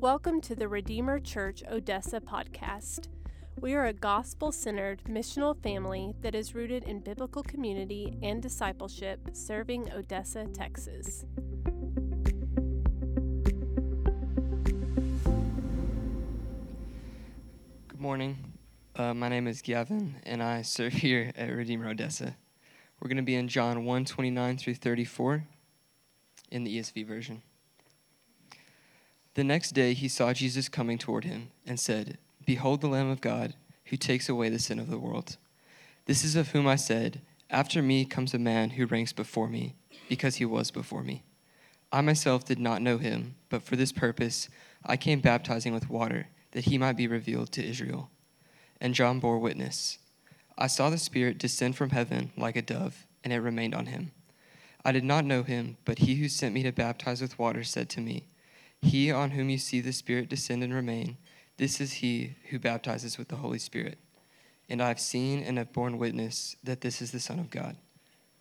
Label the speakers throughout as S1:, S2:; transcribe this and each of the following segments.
S1: Welcome to the Redeemer Church Odessa podcast. We are a gospel centered missional family that is rooted in biblical community and discipleship, serving Odessa, Texas.
S2: Good morning. Uh, my name is Gavin, and I serve here at Redeemer Odessa. We're going to be in John 1 29 through 34 in the ESV version. The next day he saw Jesus coming toward him and said, Behold the Lamb of God who takes away the sin of the world. This is of whom I said, After me comes a man who ranks before me, because he was before me. I myself did not know him, but for this purpose I came baptizing with water, that he might be revealed to Israel. And John bore witness. I saw the Spirit descend from heaven like a dove, and it remained on him. I did not know him, but he who sent me to baptize with water said to me, he on whom you see the Spirit descend and remain, this is he who baptizes with the Holy Spirit. And I have seen and have borne witness that this is the Son of God.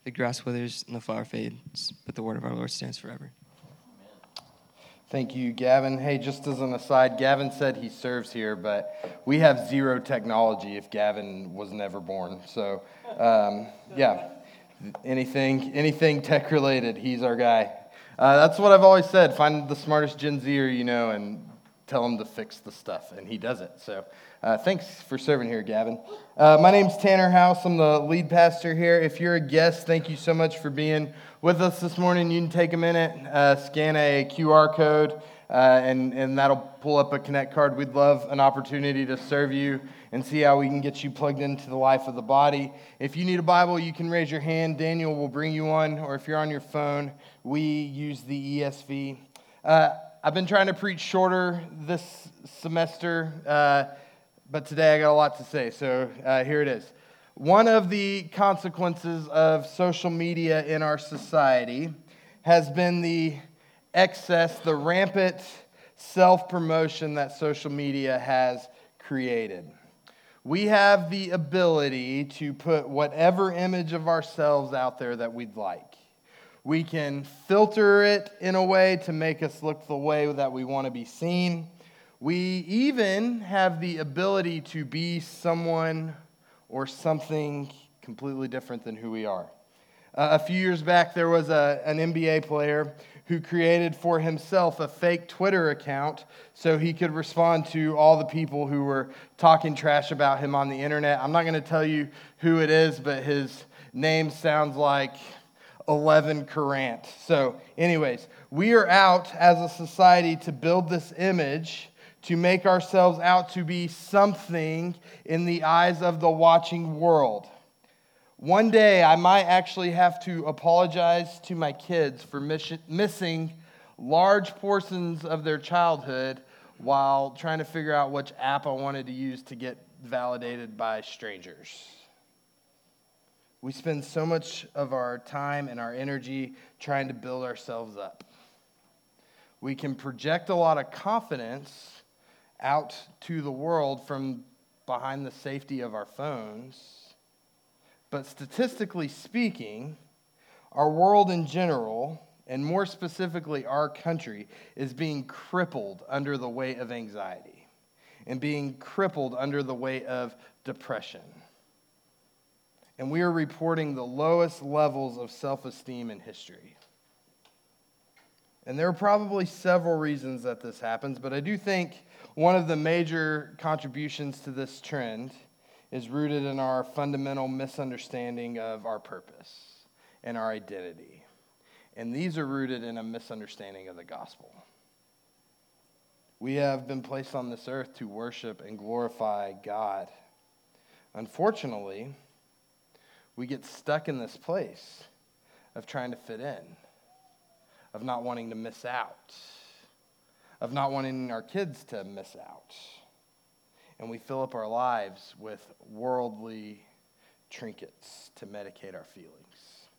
S2: The grass withers and the flower fades, but the word of our Lord stands forever.
S3: Thank you, Gavin. Hey, just as an aside, Gavin said he serves here, but we have zero technology if Gavin was never born. So, um, yeah, anything, anything tech related, he's our guy. Uh, that's what I've always said. Find the smartest Gen Zer, you know, and tell him to fix the stuff, and he does it. So uh, thanks for serving here, Gavin. Uh, my name's Tanner House. I'm the lead pastor here. If you're a guest, thank you so much for being with us this morning. You can take a minute, uh, scan a QR code, uh, and, and that'll pull up a Connect card. We'd love an opportunity to serve you and see how we can get you plugged into the life of the body. If you need a Bible, you can raise your hand. Daniel will bring you one, or if you're on your phone, we use the ESV. Uh, I've been trying to preach shorter this semester, uh, but today I got a lot to say, so uh, here it is. One of the consequences of social media in our society has been the excess, the rampant self promotion that social media has created we have the ability to put whatever image of ourselves out there that we'd like. We can filter it in a way to make us look the way that we want to be seen. We even have the ability to be someone or something completely different than who we are. Uh, a few years back, there was a, an NBA player who created for himself a fake Twitter account so he could respond to all the people who were talking trash about him on the internet. I'm not going to tell you who it is, but his name sounds like 11 Courant. So, anyways, we are out as a society to build this image to make ourselves out to be something in the eyes of the watching world. One day, I might actually have to apologize to my kids for missing large portions of their childhood while trying to figure out which app I wanted to use to get validated by strangers. We spend so much of our time and our energy trying to build ourselves up. We can project a lot of confidence out to the world from behind the safety of our phones but statistically speaking, our world in general, and more specifically our country, is being crippled under the weight of anxiety and being crippled under the weight of depression. And we are reporting the lowest levels of self esteem in history. And there are probably several reasons that this happens, but I do think one of the major contributions to this trend is rooted in our fundamental misunderstanding of our purpose and our identity. And these are rooted in a misunderstanding of the gospel. We have been placed on this earth to worship and glorify God. Unfortunately, we get stuck in this place of trying to fit in, of not wanting to miss out, of not wanting our kids to miss out and we fill up our lives with worldly trinkets to medicate our feelings.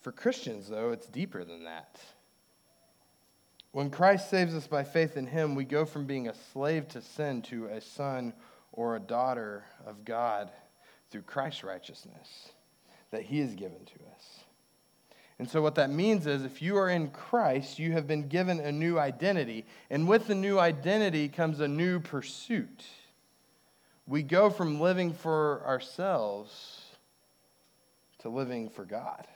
S3: For Christians, though, it's deeper than that. When Christ saves us by faith in Him, we go from being a slave to sin to a son or a daughter of God through Christ's righteousness that He has given to us. And so, what that means is if you are in Christ, you have been given a new identity. And with the new identity comes a new pursuit. We go from living for ourselves to living for God.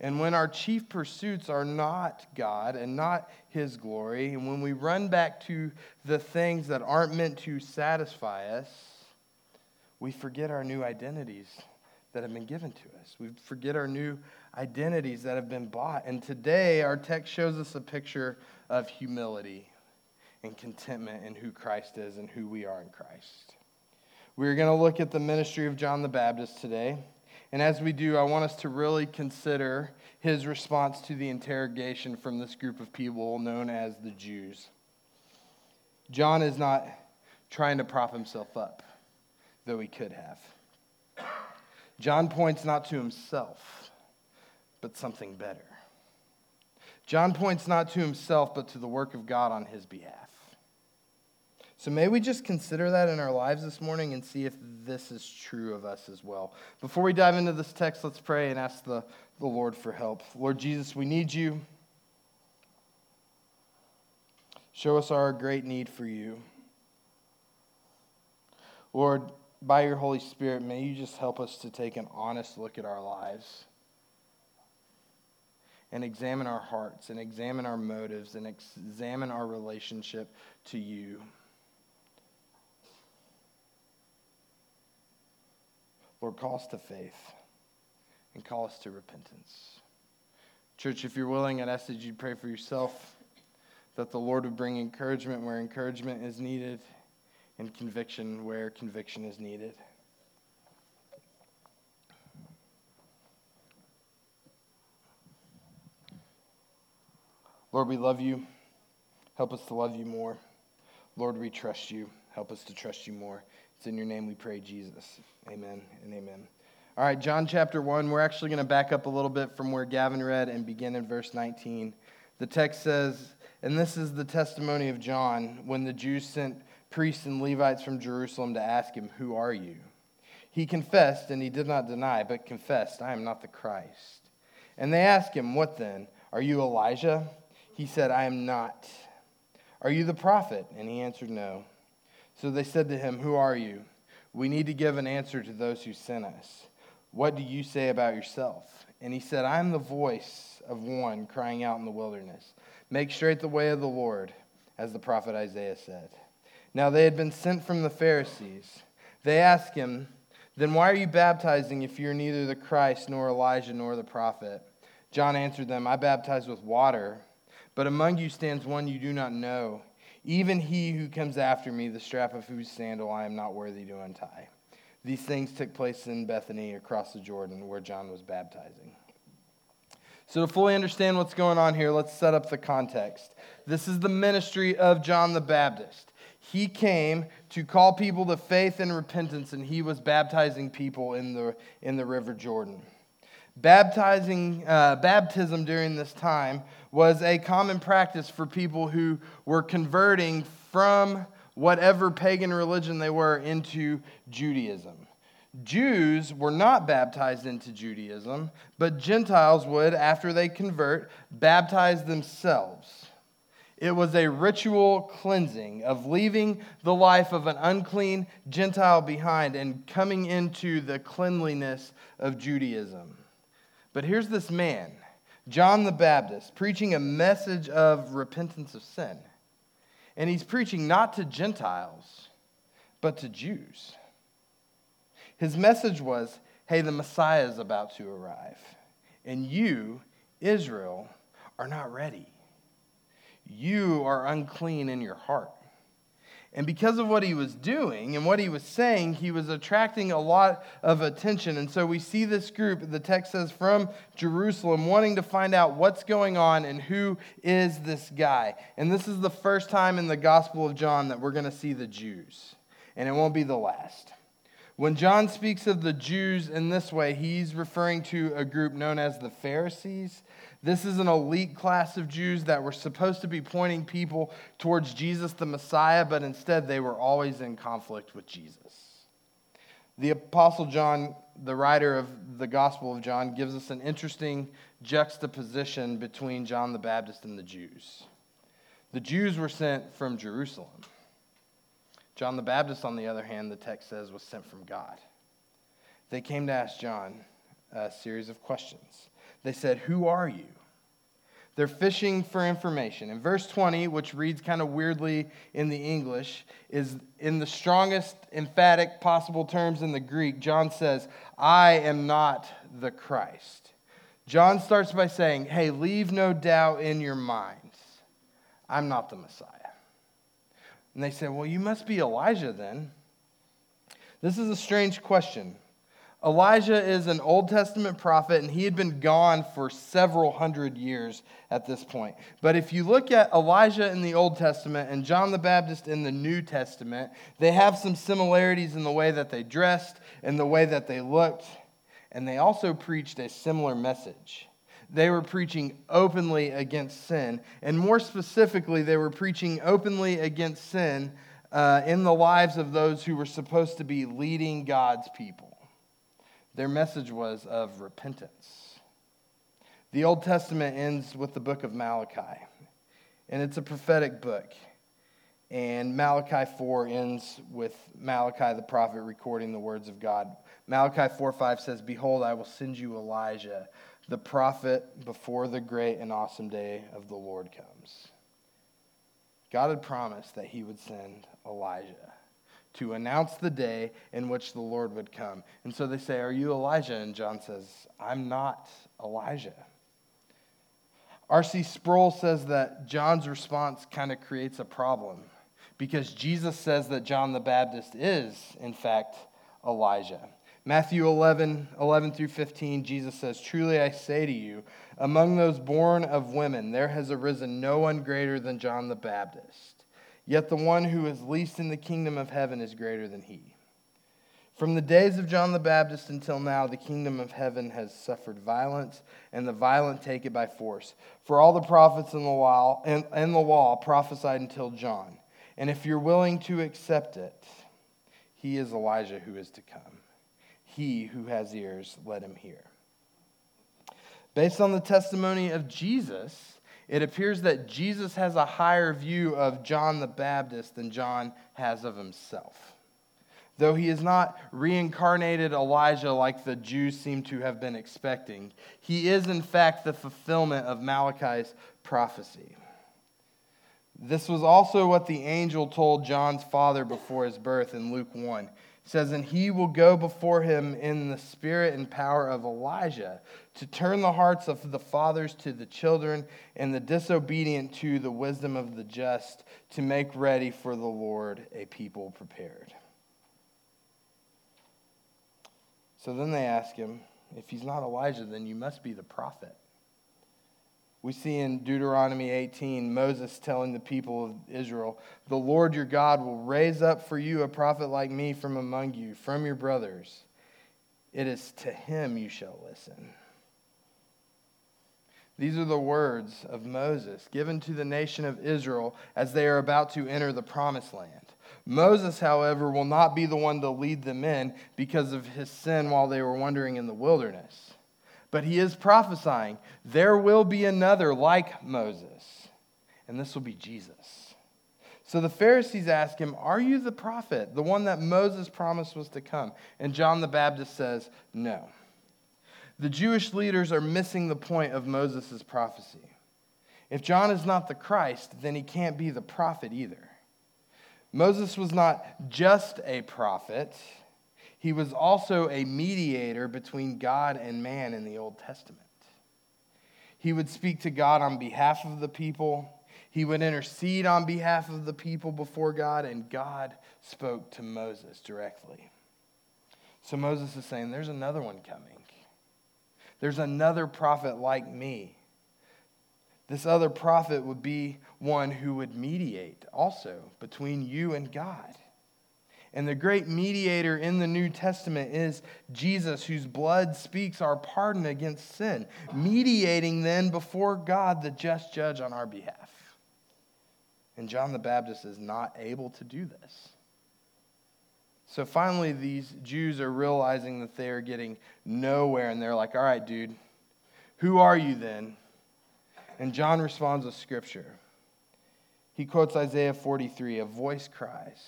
S3: And when our chief pursuits are not God and not His glory, and when we run back to the things that aren't meant to satisfy us, we forget our new identities that have been given to us. We forget our new identities that have been bought. And today, our text shows us a picture of humility and contentment in who Christ is and who we are in Christ. We're going to look at the ministry of John the Baptist today. And as we do, I want us to really consider his response to the interrogation from this group of people known as the Jews. John is not trying to prop himself up, though he could have. John points not to himself, but something better. John points not to himself, but to the work of God on his behalf. So may we just consider that in our lives this morning and see if this is true of us as well. Before we dive into this text, let's pray and ask the, the Lord for help. Lord Jesus, we need you. Show us our great need for you. Lord, by your Holy Spirit, may you just help us to take an honest look at our lives and examine our hearts and examine our motives and examine our relationship to you. Lord, call us to faith and call us to repentance. Church, if you're willing, I'd ask that you'd pray for yourself, that the Lord would bring encouragement where encouragement is needed and conviction where conviction is needed. Lord, we love you. Help us to love you more. Lord, we trust you. Help us to trust you more. It's in your name we pray, Jesus. Amen and amen. All right, John chapter 1. We're actually going to back up a little bit from where Gavin read and begin in verse 19. The text says, And this is the testimony of John when the Jews sent priests and Levites from Jerusalem to ask him, Who are you? He confessed, and he did not deny, but confessed, I am not the Christ. And they asked him, What then? Are you Elijah? He said, I am not. Are you the prophet? And he answered, No. So they said to him, Who are you? We need to give an answer to those who sent us. What do you say about yourself? And he said, I am the voice of one crying out in the wilderness. Make straight the way of the Lord, as the prophet Isaiah said. Now they had been sent from the Pharisees. They asked him, Then why are you baptizing if you're neither the Christ, nor Elijah, nor the prophet? John answered them, I baptize with water, but among you stands one you do not know even he who comes after me, the strap of whose sandal I am not worthy to untie. These things took place in Bethany across the Jordan where John was baptizing. So, to fully understand what's going on here, let's set up the context. This is the ministry of John the Baptist. He came to call people to faith and repentance, and he was baptizing people in the, in the River Jordan. Baptizing, uh, baptism during this time was a common practice for people who were converting from whatever pagan religion they were into Judaism. Jews were not baptized into Judaism, but Gentiles would, after they convert, baptize themselves. It was a ritual cleansing of leaving the life of an unclean Gentile behind and coming into the cleanliness of Judaism. But here's this man John the Baptist, preaching a message of repentance of sin. And he's preaching not to Gentiles, but to Jews. His message was hey, the Messiah is about to arrive, and you, Israel, are not ready. You are unclean in your heart. And because of what he was doing and what he was saying, he was attracting a lot of attention. And so we see this group, the text says, from Jerusalem, wanting to find out what's going on and who is this guy. And this is the first time in the Gospel of John that we're going to see the Jews. And it won't be the last. When John speaks of the Jews in this way, he's referring to a group known as the Pharisees. This is an elite class of Jews that were supposed to be pointing people towards Jesus the Messiah, but instead they were always in conflict with Jesus. The Apostle John the writer of the Gospel of John, gives us an interesting juxtaposition between John the Baptist and the Jews. The Jews were sent from Jerusalem. John the Baptist, on the other hand, the text says, was sent from God. They came to ask John a series of questions. They said, Who are you? They're fishing for information. In verse 20, which reads kind of weirdly in the English, is in the strongest emphatic possible terms in the Greek. John says, I am not the Christ. John starts by saying, Hey, leave no doubt in your minds. I'm not the Messiah. And they say, Well, you must be Elijah then. This is a strange question. Elijah is an Old Testament prophet, and he had been gone for several hundred years at this point. But if you look at Elijah in the Old Testament and John the Baptist in the New Testament, they have some similarities in the way that they dressed and the way that they looked, and they also preached a similar message. They were preaching openly against sin, and more specifically, they were preaching openly against sin uh, in the lives of those who were supposed to be leading God's people. Their message was of repentance. The Old Testament ends with the book of Malachi, and it's a prophetic book. And Malachi 4 ends with Malachi the prophet recording the words of God. Malachi 4 5 says, Behold, I will send you Elijah, the prophet, before the great and awesome day of the Lord comes. God had promised that he would send Elijah to announce the day in which the Lord would come. And so they say, Are you Elijah? And John says, I'm not Elijah. R.C. Sproul says that John's response kind of creates a problem because Jesus says that John the Baptist is, in fact, Elijah. Matthew 11, 11 through 15, Jesus says, Truly I say to you, among those born of women, there has arisen no one greater than John the Baptist. Yet the one who is least in the kingdom of heaven is greater than he. From the days of John the Baptist until now, the kingdom of heaven has suffered violence, and the violent take it by force. For all the prophets in the law, and, and the law prophesied until John. And if you're willing to accept it, he is Elijah who is to come. He who has ears, let him hear. Based on the testimony of Jesus, it appears that Jesus has a higher view of John the Baptist than John has of himself. Though he is not reincarnated Elijah like the Jews seem to have been expecting, he is in fact the fulfillment of Malachi's prophecy. This was also what the angel told John's father before his birth in Luke 1 says, And he will go before him in the spirit and power of Elijah to turn the hearts of the fathers to the children and the disobedient to the wisdom of the just to make ready for the Lord a people prepared. So then they ask him, If he's not Elijah, then you must be the prophet. We see in Deuteronomy 18 Moses telling the people of Israel, The Lord your God will raise up for you a prophet like me from among you, from your brothers. It is to him you shall listen. These are the words of Moses given to the nation of Israel as they are about to enter the promised land. Moses, however, will not be the one to lead them in because of his sin while they were wandering in the wilderness. But he is prophesying there will be another like Moses, and this will be Jesus. So the Pharisees ask him, Are you the prophet, the one that Moses promised was to come? And John the Baptist says, No. The Jewish leaders are missing the point of Moses' prophecy. If John is not the Christ, then he can't be the prophet either. Moses was not just a prophet, he was also a mediator between God and man in the Old Testament. He would speak to God on behalf of the people. He would intercede on behalf of the people before God, and God spoke to Moses directly. So Moses is saying, There's another one coming. There's another prophet like me. This other prophet would be one who would mediate also between you and God. And the great mediator in the New Testament is Jesus, whose blood speaks our pardon against sin, mediating then before God, the just judge, on our behalf. And John the Baptist is not able to do this. So finally, these Jews are realizing that they are getting nowhere, and they're like, all right, dude, who are you then? And John responds with scripture. He quotes Isaiah 43 A voice cries,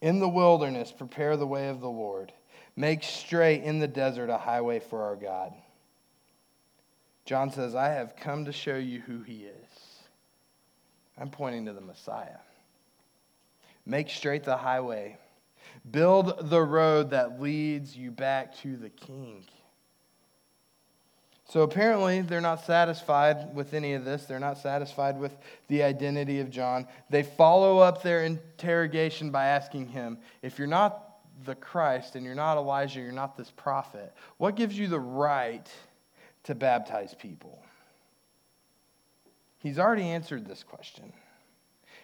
S3: In the wilderness, prepare the way of the Lord, make straight in the desert a highway for our God. John says, I have come to show you who he is. I'm pointing to the Messiah. Make straight the highway. Build the road that leads you back to the king. So apparently, they're not satisfied with any of this. They're not satisfied with the identity of John. They follow up their interrogation by asking him if you're not the Christ and you're not Elijah, you're not this prophet, what gives you the right to baptize people? He's already answered this question.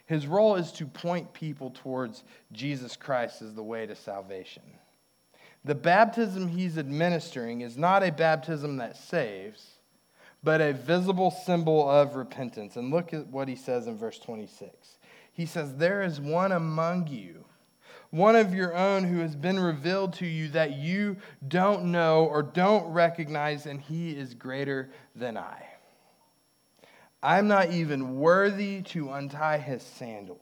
S3: His role is to point people towards Jesus Christ as the way to salvation. The baptism he's administering is not a baptism that saves, but a visible symbol of repentance. And look at what he says in verse 26. He says, There is one among you one of your own who has been revealed to you that you don't know or don't recognize, and he is greater than I. I'm not even worthy to untie his sandals.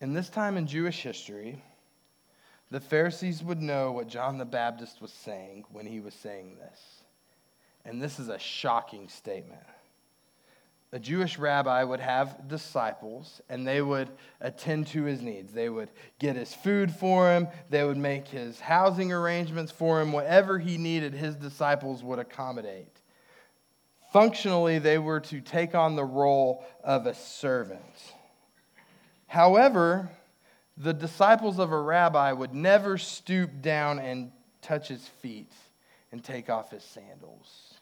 S3: In this time in Jewish history, the Pharisees would know what John the Baptist was saying when he was saying this. And this is a shocking statement a Jewish rabbi would have disciples and they would attend to his needs. They would get his food for him, they would make his housing arrangements for him. Whatever he needed, his disciples would accommodate. Functionally, they were to take on the role of a servant. However, the disciples of a rabbi would never stoop down and touch his feet and take off his sandals.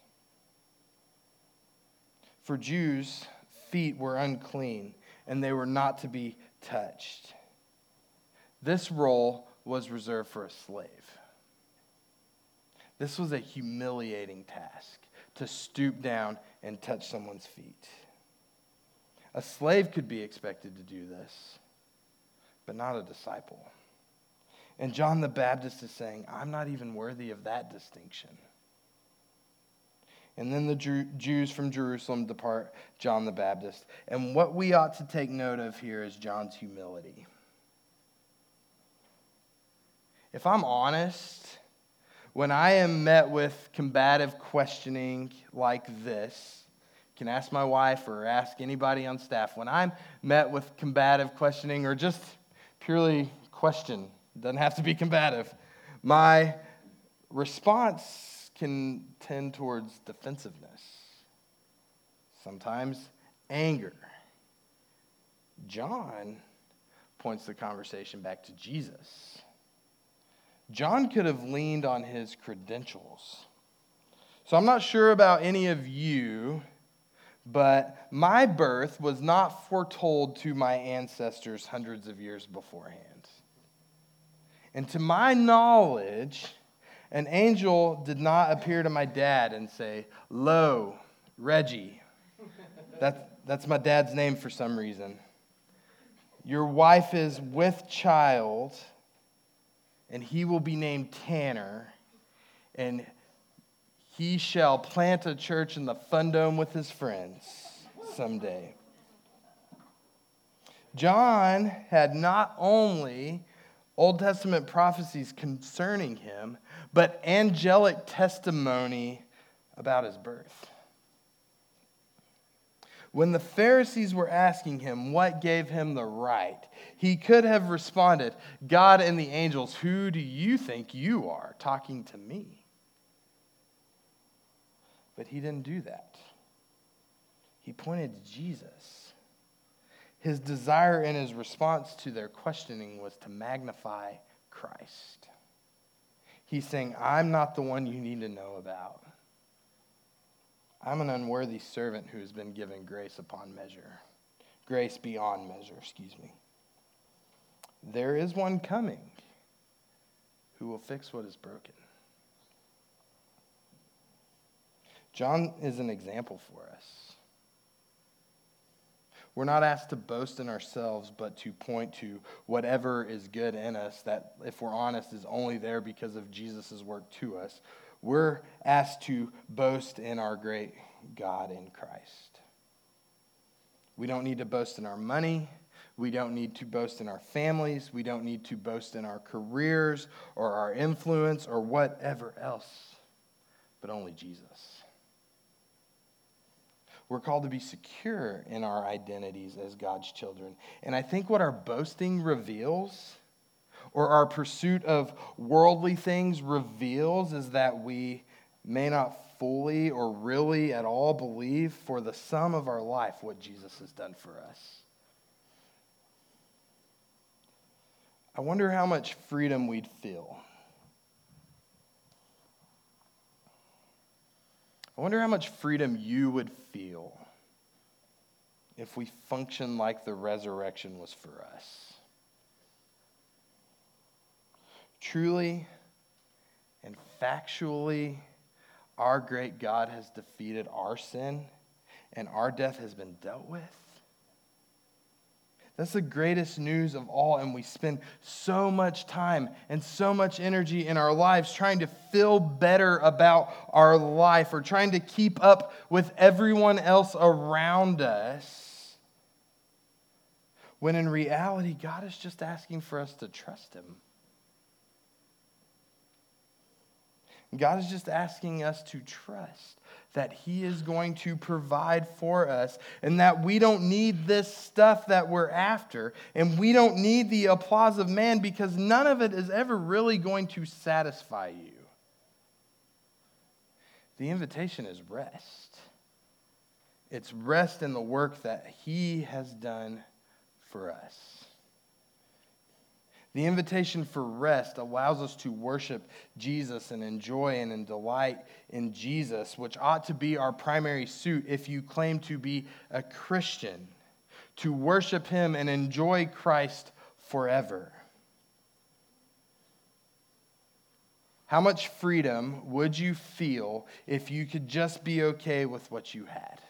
S3: For Jews, feet were unclean and they were not to be touched. This role was reserved for a slave. This was a humiliating task to stoop down and touch someone's feet. A slave could be expected to do this, but not a disciple. And John the Baptist is saying, I'm not even worthy of that distinction. And then the Jews from Jerusalem depart John the Baptist. And what we ought to take note of here is John's humility. If I'm honest, when I am met with combative questioning like this, can ask my wife or ask anybody on staff. When I'm met with combative questioning or just purely question, doesn't have to be combative, my response can tend towards defensiveness, sometimes anger. John points the conversation back to Jesus. John could have leaned on his credentials. So I'm not sure about any of you, but my birth was not foretold to my ancestors hundreds of years beforehand. And to my knowledge, an angel did not appear to my dad and say, Lo, Reggie. That, that's my dad's name for some reason. Your wife is with child, and he will be named Tanner, and he shall plant a church in the fun dome with his friends someday. John had not only Old Testament prophecies concerning him, but angelic testimony about his birth. When the Pharisees were asking him what gave him the right, he could have responded, God and the angels, who do you think you are talking to me? But he didn't do that. He pointed to Jesus. His desire and his response to their questioning was to magnify Christ. He's saying, I'm not the one you need to know about. I'm an unworthy servant who has been given grace upon measure, grace beyond measure, excuse me. There is one coming who will fix what is broken. John is an example for us. We're not asked to boast in ourselves, but to point to whatever is good in us that, if we're honest, is only there because of Jesus' work to us. We're asked to boast in our great God in Christ. We don't need to boast in our money. We don't need to boast in our families. We don't need to boast in our careers or our influence or whatever else, but only Jesus. We're called to be secure in our identities as God's children. And I think what our boasting reveals, or our pursuit of worldly things reveals, is that we may not fully or really at all believe for the sum of our life what Jesus has done for us. I wonder how much freedom we'd feel. I wonder how much freedom you would feel if we function like the resurrection was for us. Truly and factually, our great God has defeated our sin and our death has been dealt with. That's the greatest news of all. And we spend so much time and so much energy in our lives trying to feel better about our life or trying to keep up with everyone else around us. When in reality, God is just asking for us to trust Him. God is just asking us to trust that He is going to provide for us and that we don't need this stuff that we're after and we don't need the applause of man because none of it is ever really going to satisfy you. The invitation is rest. It's rest in the work that He has done for us. The invitation for rest allows us to worship Jesus and enjoy and delight in Jesus, which ought to be our primary suit if you claim to be a Christian, to worship Him and enjoy Christ forever. How much freedom would you feel if you could just be okay with what you had?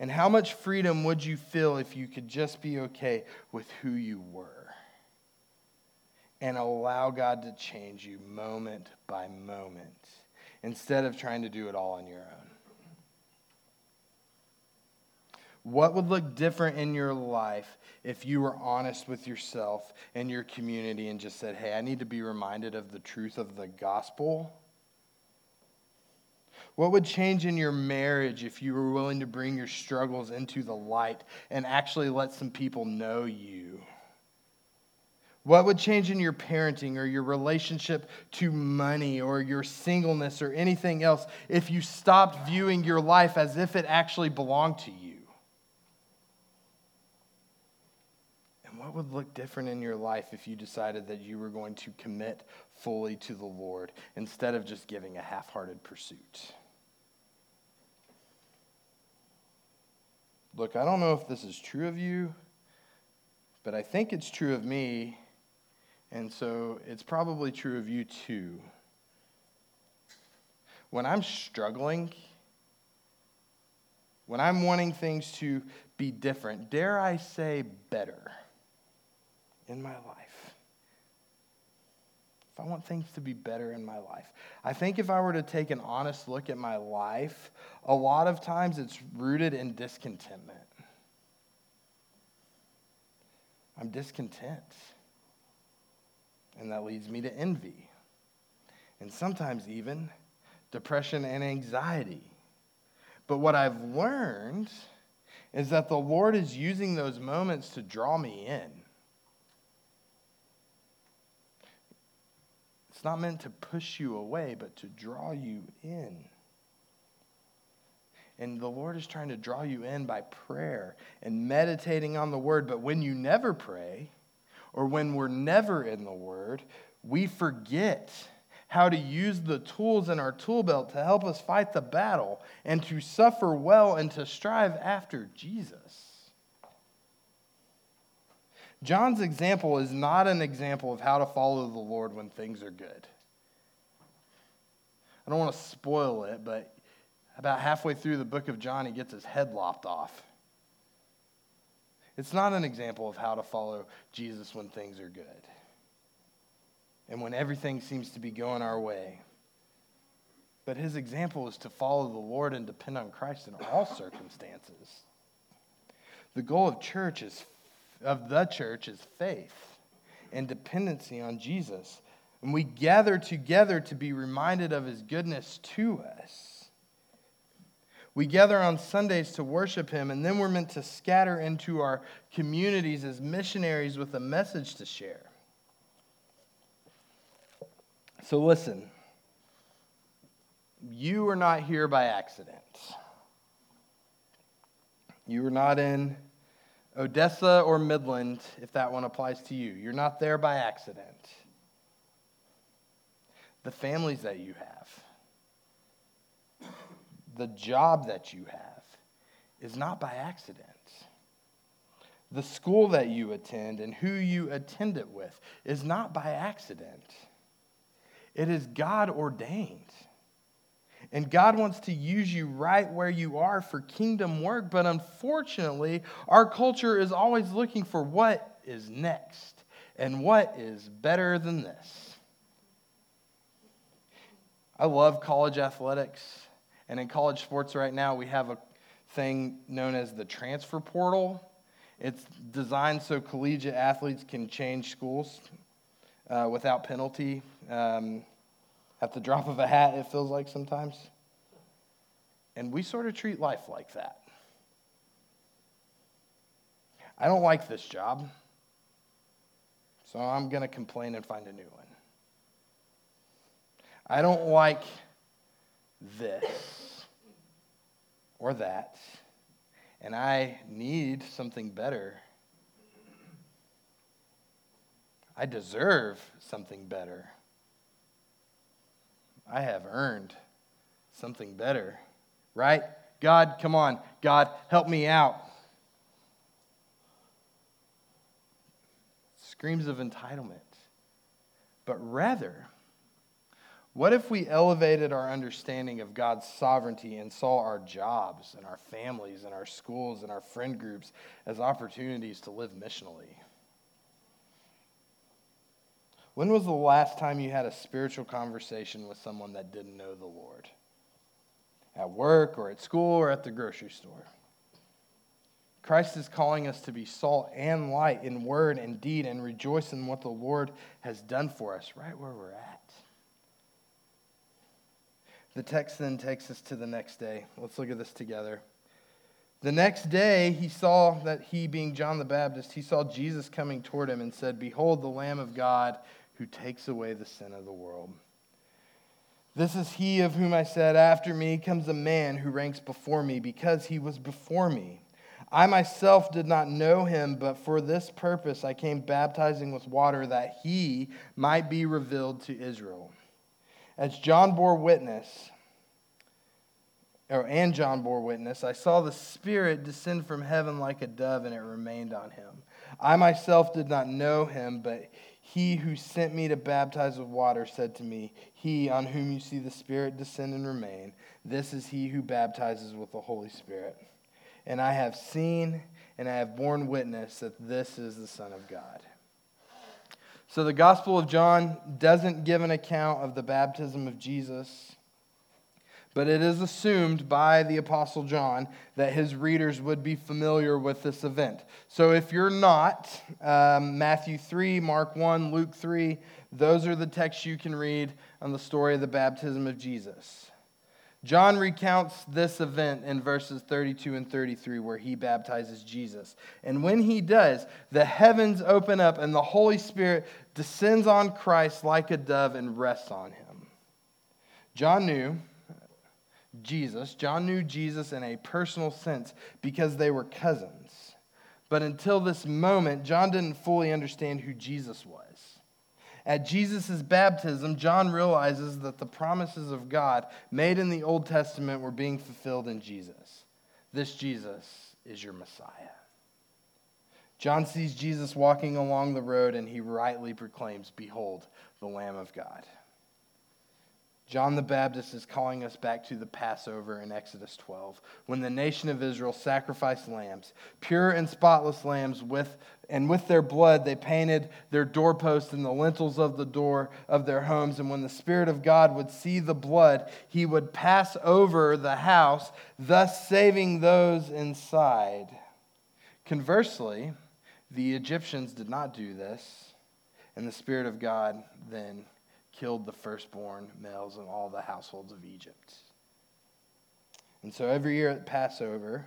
S3: And how much freedom would you feel if you could just be okay with who you were and allow God to change you moment by moment instead of trying to do it all on your own? What would look different in your life if you were honest with yourself and your community and just said, hey, I need to be reminded of the truth of the gospel? What would change in your marriage if you were willing to bring your struggles into the light and actually let some people know you? What would change in your parenting or your relationship to money or your singleness or anything else if you stopped viewing your life as if it actually belonged to you? And what would look different in your life if you decided that you were going to commit fully to the Lord instead of just giving a half hearted pursuit? Look, I don't know if this is true of you, but I think it's true of me, and so it's probably true of you too. When I'm struggling, when I'm wanting things to be different, dare I say better in my life, if I want things to be better in my life. I think if I were to take an honest look at my life, a lot of times it's rooted in discontentment. I'm discontent. And that leads me to envy. And sometimes even depression and anxiety. But what I've learned is that the Lord is using those moments to draw me in. It's not meant to push you away, but to draw you in. And the Lord is trying to draw you in by prayer and meditating on the word. But when you never pray, or when we're never in the word, we forget how to use the tools in our tool belt to help us fight the battle and to suffer well and to strive after Jesus. John's example is not an example of how to follow the Lord when things are good. I don't want to spoil it, but about halfway through the book of John, he gets his head lopped off. It's not an example of how to follow Jesus when things are good and when everything seems to be going our way. But his example is to follow the Lord and depend on Christ in all circumstances. The goal of church is of the church is faith and dependency on Jesus. And we gather together to be reminded of his goodness to us. We gather on Sundays to worship him, and then we're meant to scatter into our communities as missionaries with a message to share. So listen you are not here by accident. You are not in Odessa or Midland, if that one applies to you. You're not there by accident. The families that you have, the job that you have, is not by accident. The school that you attend and who you attend it with is not by accident. It is God ordained. And God wants to use you right where you are for kingdom work. But unfortunately, our culture is always looking for what is next and what is better than this. I love college athletics. And in college sports right now, we have a thing known as the transfer portal. It's designed so collegiate athletes can change schools uh, without penalty. Um, at the drop of a hat, it feels like sometimes. And we sort of treat life like that. I don't like this job, so I'm going to complain and find a new one. I don't like this or that, and I need something better. I deserve something better. I have earned something better, right? God, come on. God, help me out. Screams of entitlement. But rather, what if we elevated our understanding of God's sovereignty and saw our jobs and our families and our schools and our friend groups as opportunities to live missionally? When was the last time you had a spiritual conversation with someone that didn't know the Lord? At work or at school or at the grocery store? Christ is calling us to be salt and light in word and deed and rejoice in what the Lord has done for us right where we're at. The text then takes us to the next day. Let's look at this together. The next day, he saw that he, being John the Baptist, he saw Jesus coming toward him and said, Behold, the Lamb of God who takes away the sin of the world. This is he of whom I said, After me comes a man who ranks before me, because he was before me. I myself did not know him, but for this purpose I came baptizing with water that he might be revealed to Israel. As John bore witness, or, and John bore witness, I saw the Spirit descend from heaven like a dove, and it remained on him. I myself did not know him, but he who sent me to baptize with water said to me, He on whom you see the Spirit descend and remain, this is he who baptizes with the Holy Spirit. And I have seen and I have borne witness that this is the Son of God. So the Gospel of John doesn't give an account of the baptism of Jesus but it is assumed by the Apostle John that his readers would be familiar with this event. So if you're not, um, Matthew 3, Mark 1, Luke 3, those are the texts you can read on the story of the baptism of Jesus. John recounts this event in verses 32 and 33 where he baptizes Jesus. And when he does, the heavens open up and the Holy Spirit descends on Christ like a dove and rests on him. John knew Jesus. John knew Jesus in a personal sense because they were cousins. But until this moment, John didn't fully understand who Jesus was. At Jesus' baptism, John realizes that the promises of God made in the Old Testament were being fulfilled in Jesus. This Jesus is your Messiah. John sees Jesus walking along the road and he rightly proclaims, Behold, the Lamb of God. John the Baptist is calling us back to the Passover in Exodus 12, when the nation of Israel sacrificed lambs, pure and spotless lambs, with, and with their blood they painted their doorposts and the lintels of the door of their homes. And when the Spirit of God would see the blood, he would pass over the house, thus saving those inside. Conversely, the Egyptians did not do this, and the Spirit of God then killed the firstborn males in all the households of Egypt. And so every year at Passover,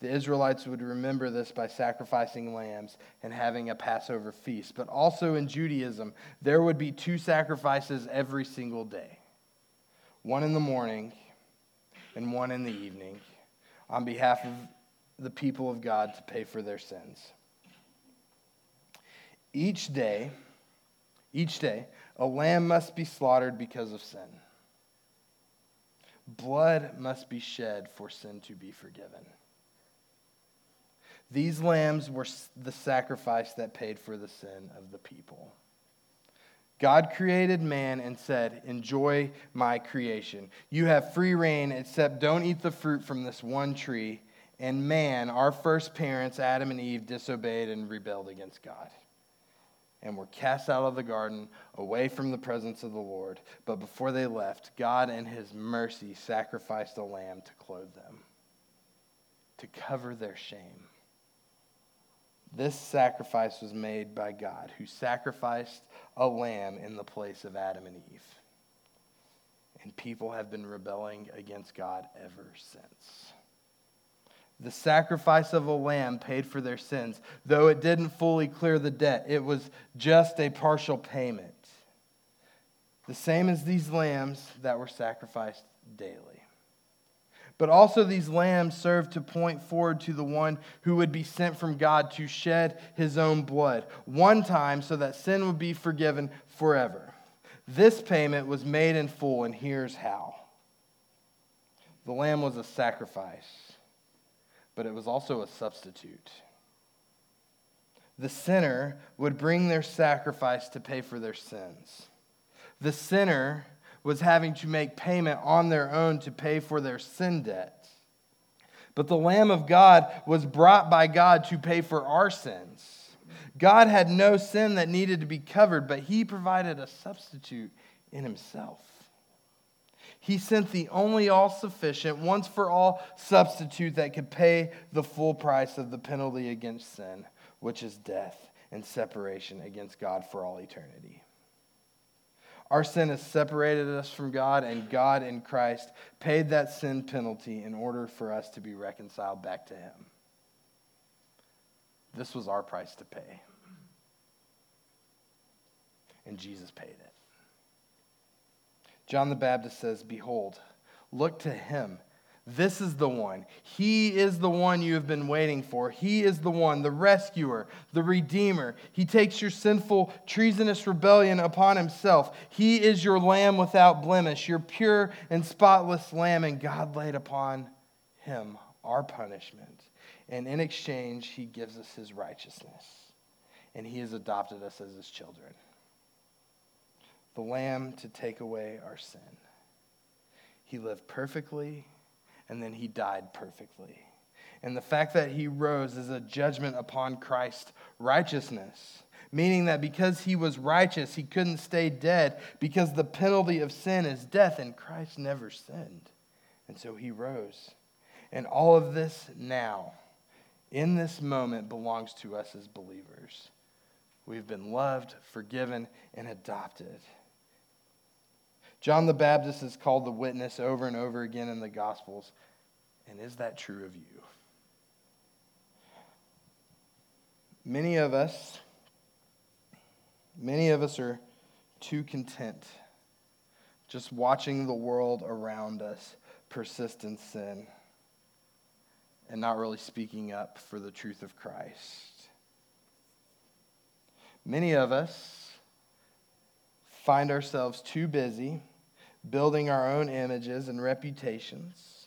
S3: the Israelites would remember this by sacrificing lambs and having a Passover feast. But also in Judaism, there would be two sacrifices every single day one in the morning and one in the evening on behalf of the people of God to pay for their sins. Each day, each day, a lamb must be slaughtered because of sin. Blood must be shed for sin to be forgiven. These lambs were the sacrifice that paid for the sin of the people. God created man and said, Enjoy my creation. You have free reign, except don't eat the fruit from this one tree. And man, our first parents, Adam and Eve, disobeyed and rebelled against God and were cast out of the garden away from the presence of the Lord. But before they left, God in his mercy sacrificed a lamb to clothe them, to cover their shame. This sacrifice was made by God, who sacrificed a lamb in the place of Adam and Eve. And people have been rebelling against God ever since. The sacrifice of a lamb paid for their sins. Though it didn't fully clear the debt, it was just a partial payment. The same as these lambs that were sacrificed daily. But also, these lambs served to point forward to the one who would be sent from God to shed his own blood one time so that sin would be forgiven forever. This payment was made in full, and here's how the lamb was a sacrifice but it was also a substitute. The sinner would bring their sacrifice to pay for their sins. The sinner was having to make payment on their own to pay for their sin debt. But the Lamb of God was brought by God to pay for our sins. God had no sin that needed to be covered, but He provided a substitute in Himself. He sent the only all sufficient, once for all substitute that could pay the full price of the penalty against sin, which is death and separation against God for all eternity. Our sin has separated us from God, and God in Christ paid that sin penalty in order for us to be reconciled back to Him. This was our price to pay. And Jesus paid it. John the Baptist says, Behold, look to him. This is the one. He is the one you have been waiting for. He is the one, the rescuer, the redeemer. He takes your sinful, treasonous rebellion upon himself. He is your lamb without blemish, your pure and spotless lamb, and God laid upon him our punishment. And in exchange, he gives us his righteousness. And he has adopted us as his children the Lamb to take away our sin. He lived perfectly, and then he died perfectly. And the fact that he rose is a judgment upon Christ's righteousness, meaning that because he was righteous, he couldn't stay dead because the penalty of sin is death, and Christ never sinned. And so he rose. And all of this now, in this moment, belongs to us as believers. We've been loved, forgiven, and adopted. John the Baptist is called the witness over and over again in the Gospels. And is that true of you? Many of us, many of us are too content just watching the world around us persist in sin and not really speaking up for the truth of Christ. Many of us find ourselves too busy building our own images and reputations,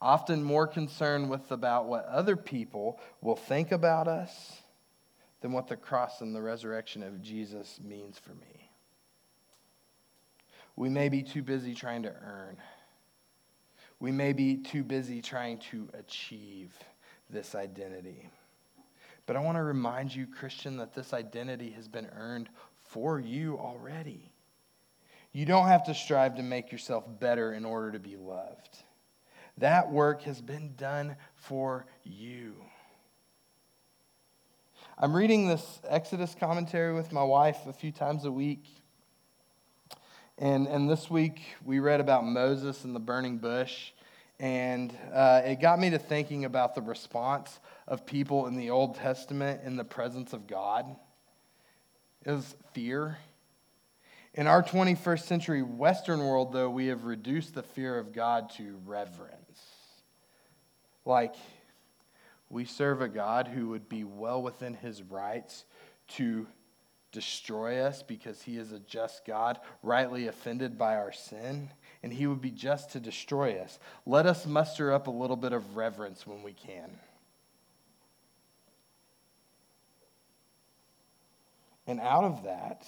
S3: often more concerned with about what other people will think about us than what the cross and the resurrection of Jesus means for me. We may be too busy trying to earn. We may be too busy trying to achieve this identity. But I want to remind you, Christian, that this identity has been earned for you already. You don't have to strive to make yourself better in order to be loved. That work has been done for you. I'm reading this Exodus commentary with my wife a few times a week. And, and this week we read about Moses and the burning bush. And uh, it got me to thinking about the response of people in the Old Testament in the presence of God. It was fear. In our 21st century Western world, though, we have reduced the fear of God to reverence. Like, we serve a God who would be well within his rights to destroy us because he is a just God, rightly offended by our sin, and he would be just to destroy us. Let us muster up a little bit of reverence when we can. And out of that,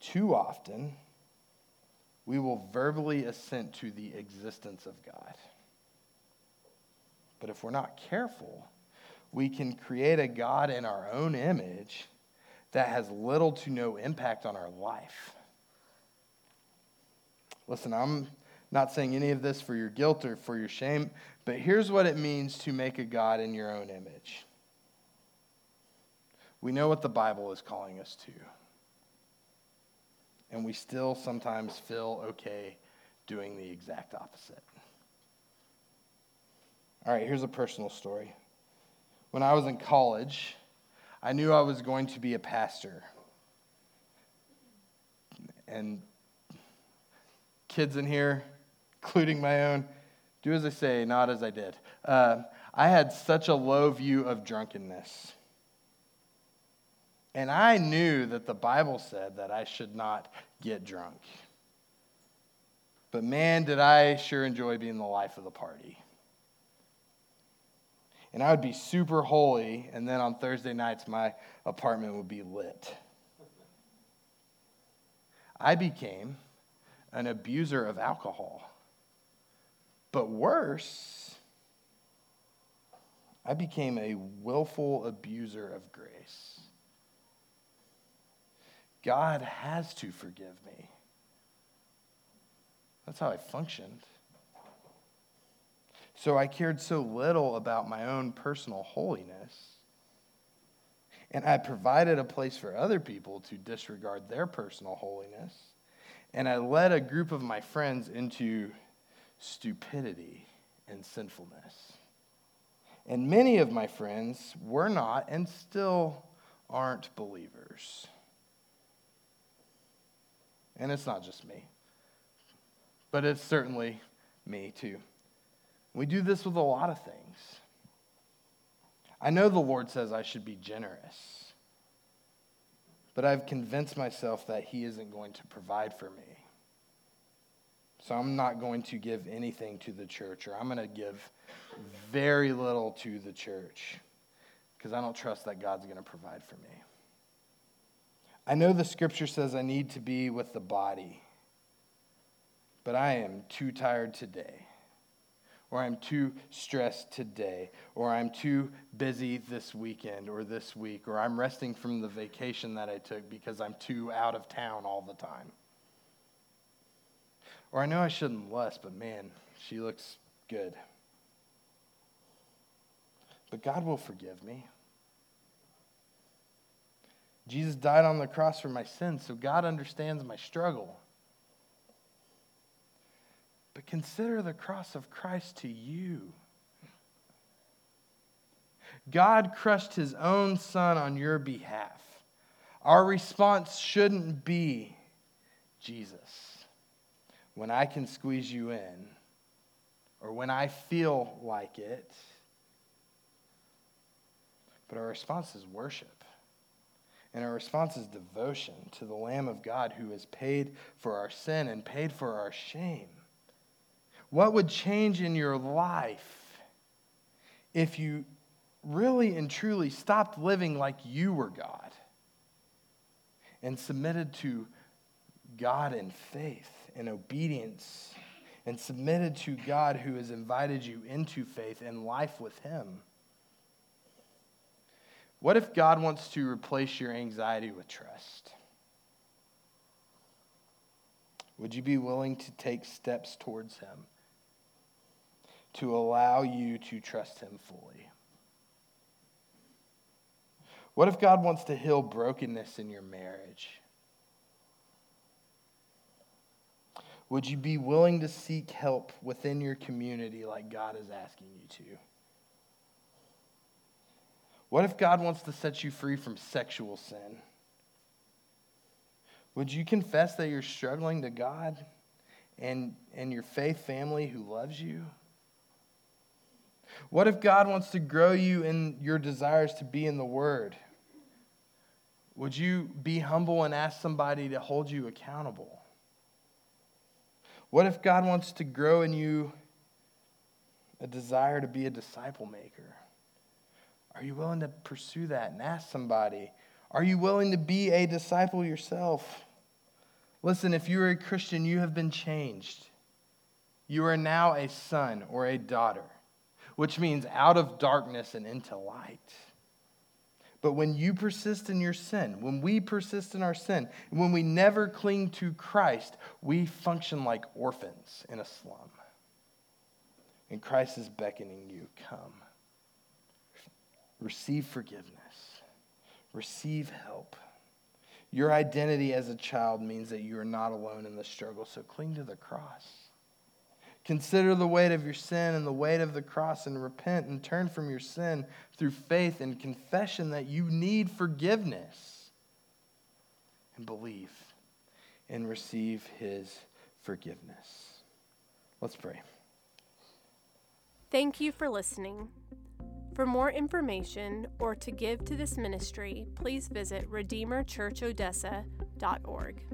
S3: too often, we will verbally assent to the existence of God. But if we're not careful, we can create a God in our own image that has little to no impact on our life. Listen, I'm not saying any of this for your guilt or for your shame, but here's what it means to make a God in your own image. We know what the Bible is calling us to. And we still sometimes feel okay doing the exact opposite. All right, here's a personal story. When I was in college, I knew I was going to be a pastor. And kids in here, including my own, do as I say, not as I did. Uh, I had such a low view of drunkenness. And I knew that the Bible said that I should not get drunk. But man, did I sure enjoy being the life of the party. And I would be super holy, and then on Thursday nights, my apartment would be lit. I became an abuser of alcohol. But worse, I became a willful abuser of grace. God has to forgive me. That's how I functioned. So I cared so little about my own personal holiness. And I provided a place for other people to disregard their personal holiness. And I led a group of my friends into stupidity and sinfulness. And many of my friends were not and still aren't believers. And it's not just me, but it's certainly me too. We do this with a lot of things. I know the Lord says I should be generous, but I've convinced myself that He isn't going to provide for me. So I'm not going to give anything to the church, or I'm going to give very little to the church because I don't trust that God's going to provide for me. I know the scripture says I need to be with the body, but I am too tired today or I'm too stressed today, or I'm too busy this weekend or this week, or I'm resting from the vacation that I took because I'm too out of town all the time. Or I know I shouldn't lust, but man, she looks good. But God will forgive me. Jesus died on the cross for my sins, so God understands my struggle. But consider the cross of Christ to you. God crushed his own son on your behalf. Our response shouldn't be Jesus. When I can squeeze you in, or when I feel like it. But our response is worship. And our response is devotion to the Lamb of God who has paid for our sin and paid for our shame. What would change in your life if you really and truly stopped living like you were God and submitted to God in faith and obedience and submitted to God who has invited you into faith and life with Him? What if God wants to replace your anxiety with trust? Would you be willing to take steps towards Him to allow you to trust Him fully? What if God wants to heal brokenness in your marriage? Would you be willing to seek help within your community like God is asking you to? What if God wants to set you free from sexual sin? Would you confess that you're struggling to God and, and your faith family who loves you? What if God wants to grow you in your desires to be in the Word? Would you be humble and ask somebody to hold you accountable? What if God wants to grow in you a desire to be a disciple maker? Are you willing to pursue that and ask somebody? Are you willing to be a disciple yourself? Listen, if you are a Christian, you have been changed. You are now a son or a daughter, which means out of darkness and into light. But when you persist in your sin, when we persist in our sin, when we never cling to Christ, we function like orphans in a slum. And Christ is beckoning you, come. Receive forgiveness, receive help. Your identity as a child means that you are not alone in the struggle, so cling to the cross. Consider the weight of your sin and the weight of the cross and repent and turn from your sin through faith and confession that you need forgiveness. And believe and receive his forgiveness. Let's pray.
S1: Thank you for listening. For more information or to give to this ministry, please visit redeemerchurchodessa.org.